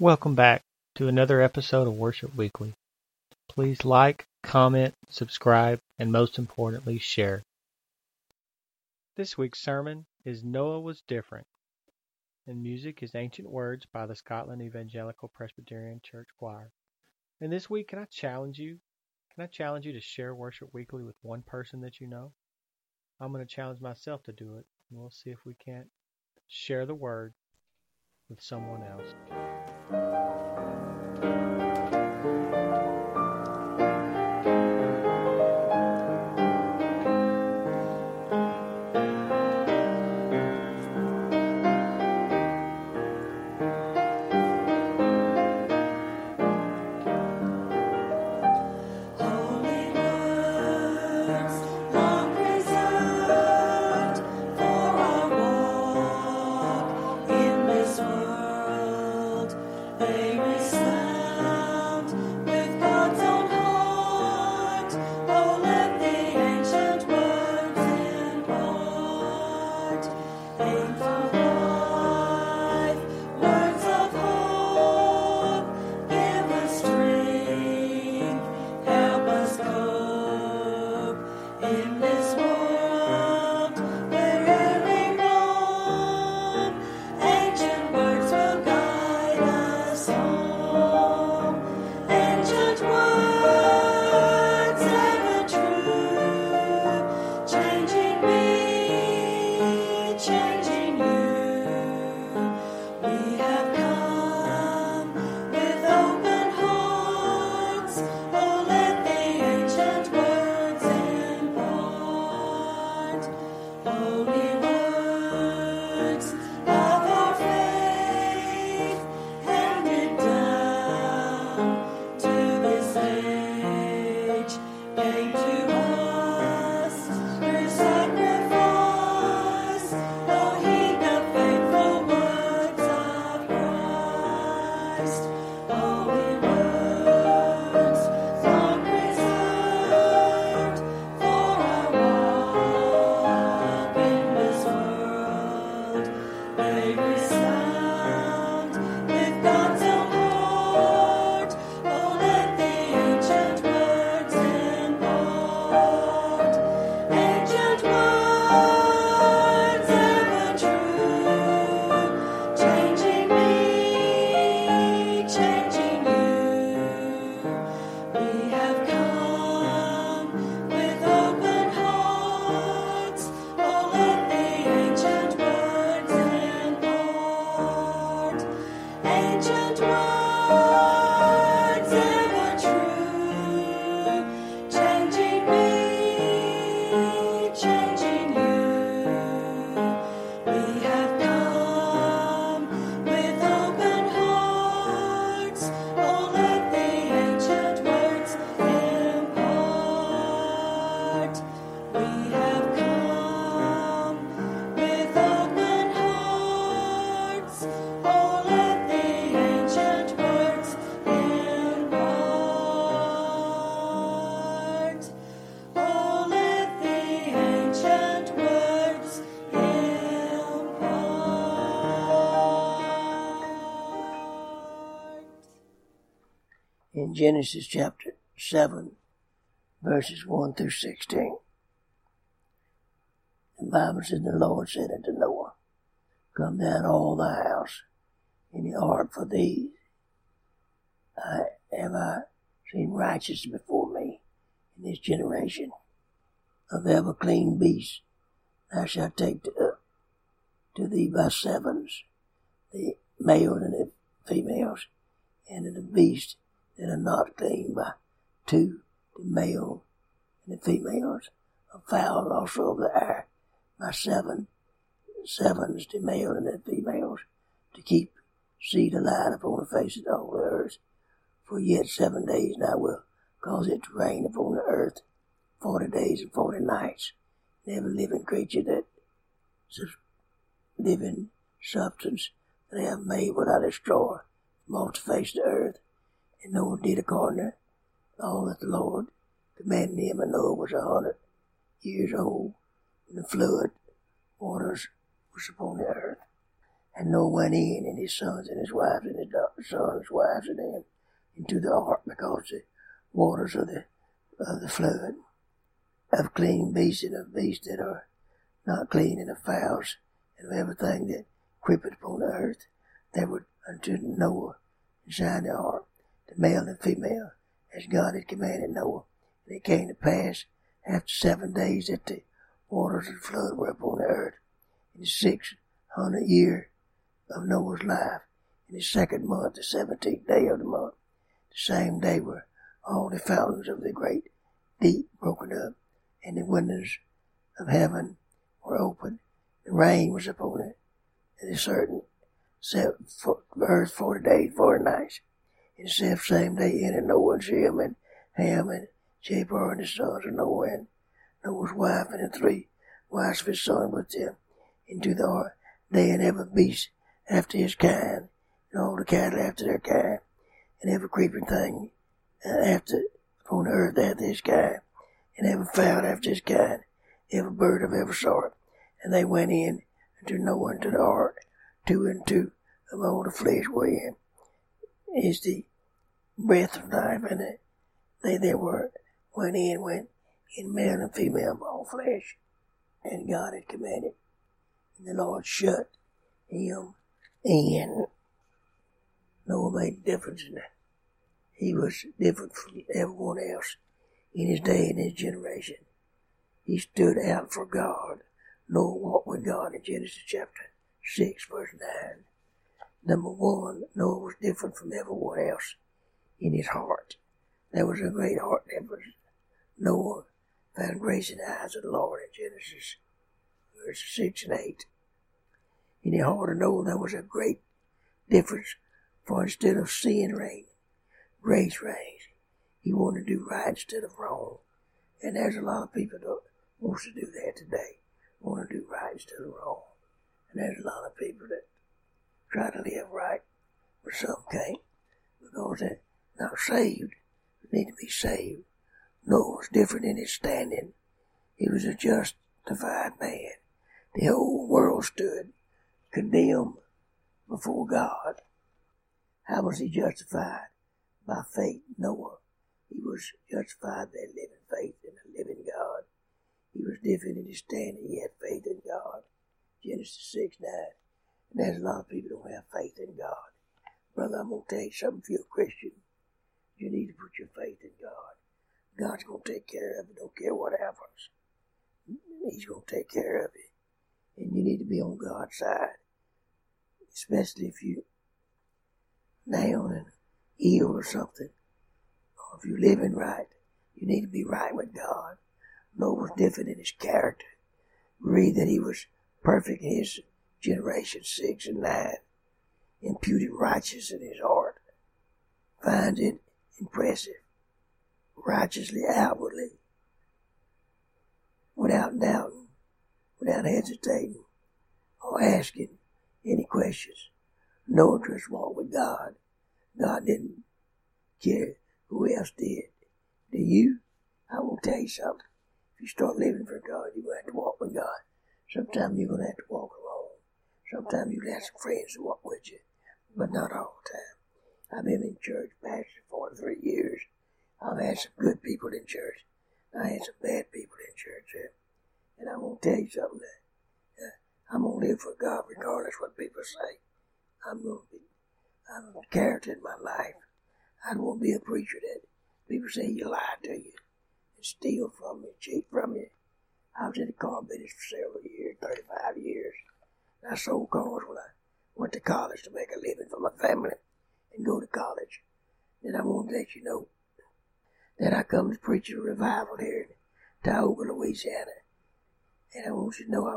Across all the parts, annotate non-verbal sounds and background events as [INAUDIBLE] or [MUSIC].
Welcome back to another episode of Worship Weekly. Please like, comment, subscribe, and most importantly, share. This week's sermon is Noah Was Different, and music is Ancient Words by the Scotland Evangelical Presbyterian Church Choir. And this week, can I challenge you? Can I challenge you to share Worship Weekly with one person that you know? I'm going to challenge myself to do it, and we'll see if we can't share the word with someone else. Genesis chapter 7, verses 1 through 16. The Bible says, The Lord said unto Noah, Come down all the house in the ark for thee. I have I seen righteous before me in this generation. Of every clean beast thou shalt take to, uh, to thee by sevens, the males and the females, and of the beasts that are not clean by two, the male and the females, of fowl also of the air by seven, sevens the male and the females, to keep seed alive upon the face of the earth. For yet seven days and I will cause it to rain upon the earth forty days and forty nights. And every living creature that living substance that I have made will I destroy from off the face of the earth. And Noah did according to all that the Lord commanded him, and Noah was a hundred years old when the flood waters was upon the earth. And Noah went in, and his sons and his wives and his sons, wives, and them into the ark because the waters of the of the flood of clean beasts and of beasts that are not clean and of fowls and of everything that creepeth upon the earth. There were unto Noah inside the ark, the male and female, as God had commanded Noah. And it came to pass after seven days that the waters of the flood were upon the earth. In the sixth hundred year of Noah's life, in the second month, the seventeenth day of the month, the same day were all the fountains of the great deep broken up, and the windows of heaven were opened. The rain was upon it, and a certain seven, for, earth forty days, forty nights. And self same day Noah and Shem and Ham and Japheth and his sons of Noah and Noah's wife and the three wives of his son with them. Into the ark, they and every beast after his kind, and all the cattle after their kind, and every creeping thing uh, after on the earth after his kind, and every fowl after his kind, every bird of every sort. And they went in unto Noah into the ark, two and two of all the flesh wherein is the breath of life, and the, they that were went in went in male and female all flesh, and God had commanded. And the Lord shut him in. Noah made a difference in that. He was different from everyone else in his day and his generation. He stood out for God. Noah walked with God in Genesis chapter 6, verse 9. Number one, Noah was different from everyone else in his heart. There was a great heart difference. Noah found grace in the eyes of the Lord in Genesis verses 6 and 8. In the heart of Noah, there was a great difference, for instead of sin reigning, grace reigns. He wanted to do right instead of wrong. And there's a lot of people that wants to do that today. Want to do right instead of wrong. And there's a lot of people that try to live right, but some can't because they're not saved. Need to be saved. Noah was different in his standing. He was a justified man. The whole world stood condemned before God. How was he justified? By faith, Noah. He was justified by living faith in the living God. He was different in his standing. He had faith in God. Genesis 6 9. And there's a lot of people don't have faith in God. Brother, I'm going to tell you something. If you're a Christian, you need to put your faith in God. God's going to take care of it. Don't care what happens. He's going to take care of it. And you need to be on God's side. Especially if you down and ill or something. Or if you're living right, you need to be right with God. Noah was different in his character. Read that he was perfect in his generation six and nine, imputed righteous in his heart. Finds it impressive, righteously outwardly, without doubting, without hesitating, or asking any questions. Noah just walked with God. God didn't care who else did. Do you? I will tell you something. If you start living for God, you're going to have to walk with God. Sometimes you're going to have to walk alone. Sometimes you'll have some friends to walk with you, but not all the time. I've been in church pastor 43 years. I've had some good people in church. I had some bad people in church. And I'm going to tell you something. Uh, I'm going to live for God regardless what people say. I'm going to be, I'm a character in my life. I don't want to be a preacher that people say you lie to you and steal from you, cheat from you. I was in the car business for several years, 35 years. I sold cars when I went to college to make a living for my family and go to college. Then I want to let you know that I come to preach a revival here in Tioga, Louisiana. And I want you to know I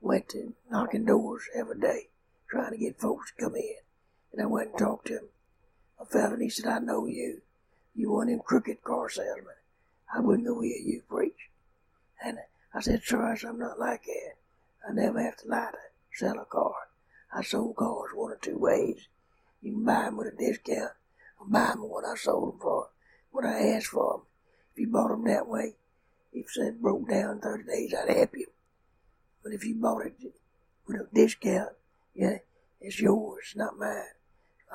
went to knocking doors every day trying to get folks to come in. And I went and talked to him. A fella, and he said, I know you. You one of them crooked car salesmen. I wouldn't go hear you preach. And I said, Charles, I'm not like that. I never have to lie to sell a car. I sold cars one or two ways. You can buy them with a discount or buy them what I sold them for, what I asked for them. If you bought them that way, if something broke down in 30 days, I'd help you. But if you bought it with a discount, yeah, it's yours, not mine.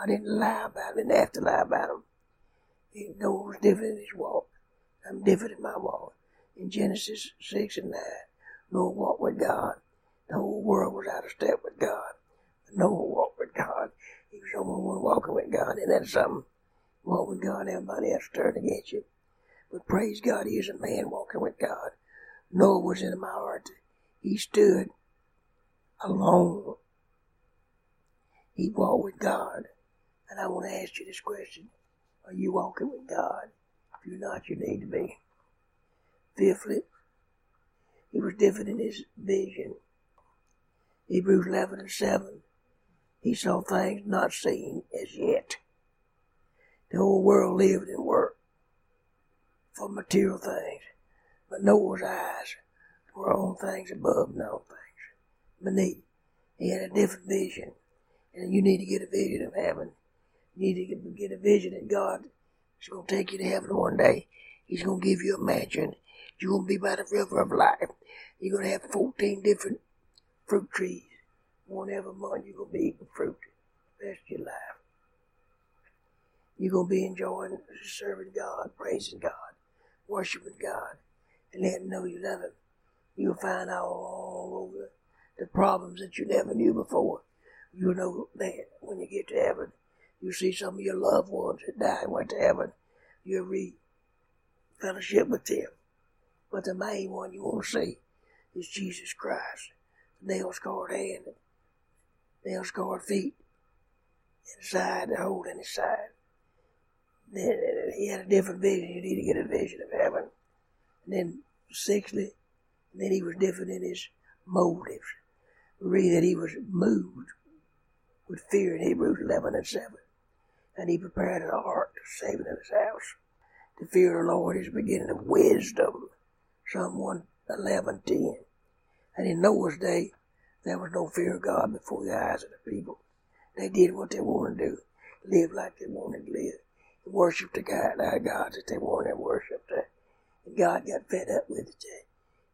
I didn't lie about him, didn't have to lie about him. He different in his walk. I'm different in my walk. In Genesis 6 and 9, Noah walked with God. The whole world was out of step with God. But Noah walked with God. He was the only one walking with God. And that's something. Walk with God, everybody else turned against you. But praise God, he is a man walking with God. Noah was in my heart. He stood alone. He walked with God. And I want to ask you this question. Are you walking with God? If you're not, you need to be. Fifthly, he was different in his vision. Hebrews 11 and 7. He saw things not seen as yet. The whole world lived and worked for material things, but Noah's eyes were on things above and on things beneath. He had a different vision, and you need to get a vision of heaven. You need to get- a vision that God is going to take you to heaven one day. He's going to give you a mansion. You're going to be by the river of life. You're going to have 14 different fruit trees. One every month you're going to be eating fruit the rest of your life. You're going to be enjoying serving God, praising God, worshiping God, and letting know you love Him. You'll find out all over the problems that you never knew before. You'll know that when you get to heaven. You'll see some of your loved ones that died and went to heaven. You'll read fellowship with them. But the main one you want to see is Jesus Christ. Nail scarred hand, nail scarred feet, inside the hole in his side. Then he had a different vision. You need to get a vision of heaven. And then, sixthly, then he was different in his motives. We read that he was moved with fear in Hebrews 11 and 7. And he prepared an ark to save in his house. The fear of the Lord is the beginning of wisdom. Psalm 111, 10. And in Noah's day, there was no fear of God before the eyes of the people. They did what they wanted to do, live like they wanted to live, worship the God, our gods that they wanted to worship. And God got fed up with it.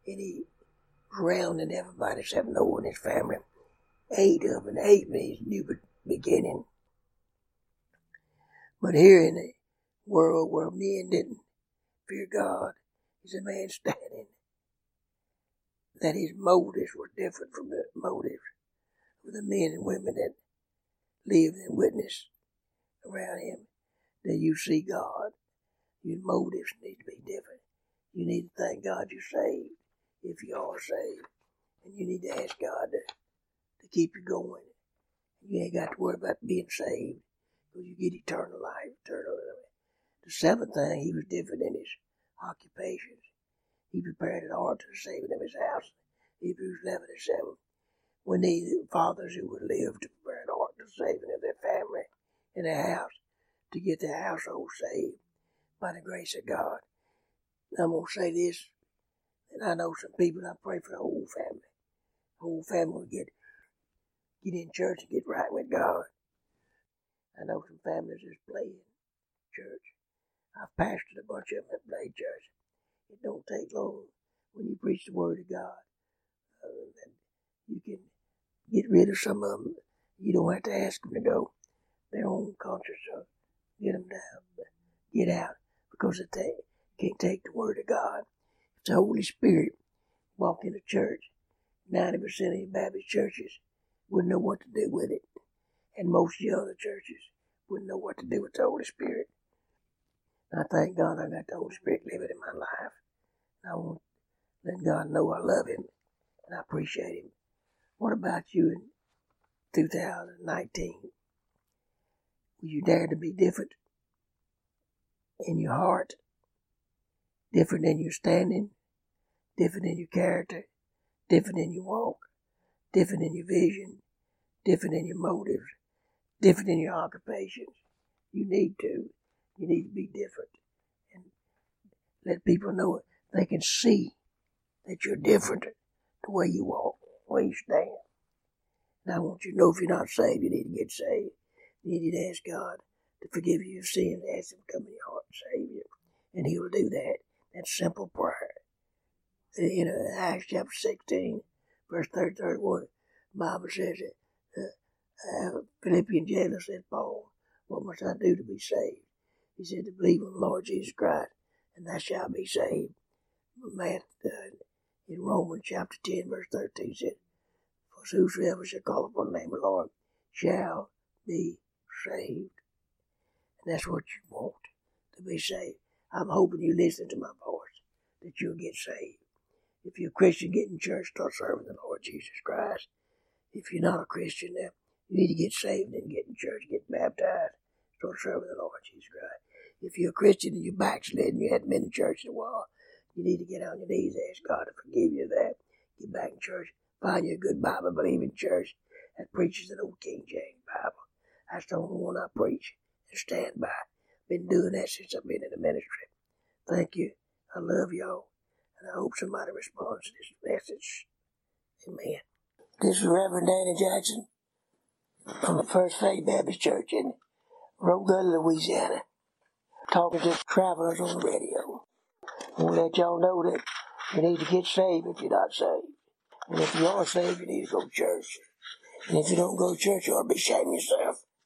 And he drowned everybody except Noah and his family. Eight of them, eight means new beginning. But here in a world where men didn't fear God, is a man [LAUGHS] standing that his motives were different from the motives of the men and women that lived and witnessed around him. That you see God, your motives need to be different. You need to thank God you're saved if you are saved. And you need to ask God to, to keep you going. You ain't got to worry about being saved because you get eternal life, eternal life. The seventh thing, he was different in his occupations. He prepared an ark to the saving of his house. Hebrews 11 and 7. When they, the fathers who would live to prepare an ark to the saving of their family and their house, to get their household saved by the grace of God. I'm going to say this, and I know some people, I pray for the whole family. The whole family will get, get in church and get right with God. I know some families that's playing church. I've pastored a bunch of them that play church. It don't take long when you preach the word of God. Uh, you can get rid of some of them. You don't have to ask them to go. Their own conscience will get them down, get out, because they can't take the word of God, if the Holy Spirit walk in the church, 90% of the Baptist churches wouldn't know what to do with it. And most of the other churches wouldn't know what to do with the Holy Spirit. I thank God I got the Holy Spirit living in my life. And I want to let God know I love Him and I appreciate Him. What about you in 2019? Will you dare to be different in your heart, different in your standing, different in your character, different in your walk, different in your vision, different in your motives, different in your occupations? You need to. You need to be different. And let people know it. They can see that you're different the way you walk, the way you stand. And I want you to know if you're not saved, you need to get saved. You need to ask God to forgive you of sins, ask Him to come in your heart and save you. And He will do that. That simple prayer. You know, Acts chapter 16, verse 30, 31, the Bible says that uh, uh, Philippian jailer said, Paul, What must I do to be saved? He said, To believe on the Lord Jesus Christ, and thou shalt be saved. Matt, uh, in Romans chapter 10, verse 13 said, For whosoever shall call upon the name of the Lord shall be saved. And that's what you want, to be saved. I'm hoping you listen to my voice, that you'll get saved. If you're a Christian, get in church, start serving the Lord Jesus Christ. If you're not a Christian, then you need to get saved and get in church, get baptized, start serving the Lord Jesus Christ. If you're a Christian and you're backslidden, you haven't been in church in a while, you need to get on your knees, ask God to forgive you that. Get back in church, find you a good Bible believing church that preaches an old King James Bible. That's the only one I preach and stand by. Been doing that since I've been in the ministry. Thank you. I love y'all. And I hope somebody responds to this message. Amen. This is Reverend Danny Jackson from the First Faith Baptist Church in Rogulla, Louisiana. Talking to travelers on the radio. I want to let y'all know that you need to get saved if you're not saved. And if you are saved, you need to go to church. And if you don't go to church, you ought to be of yourself.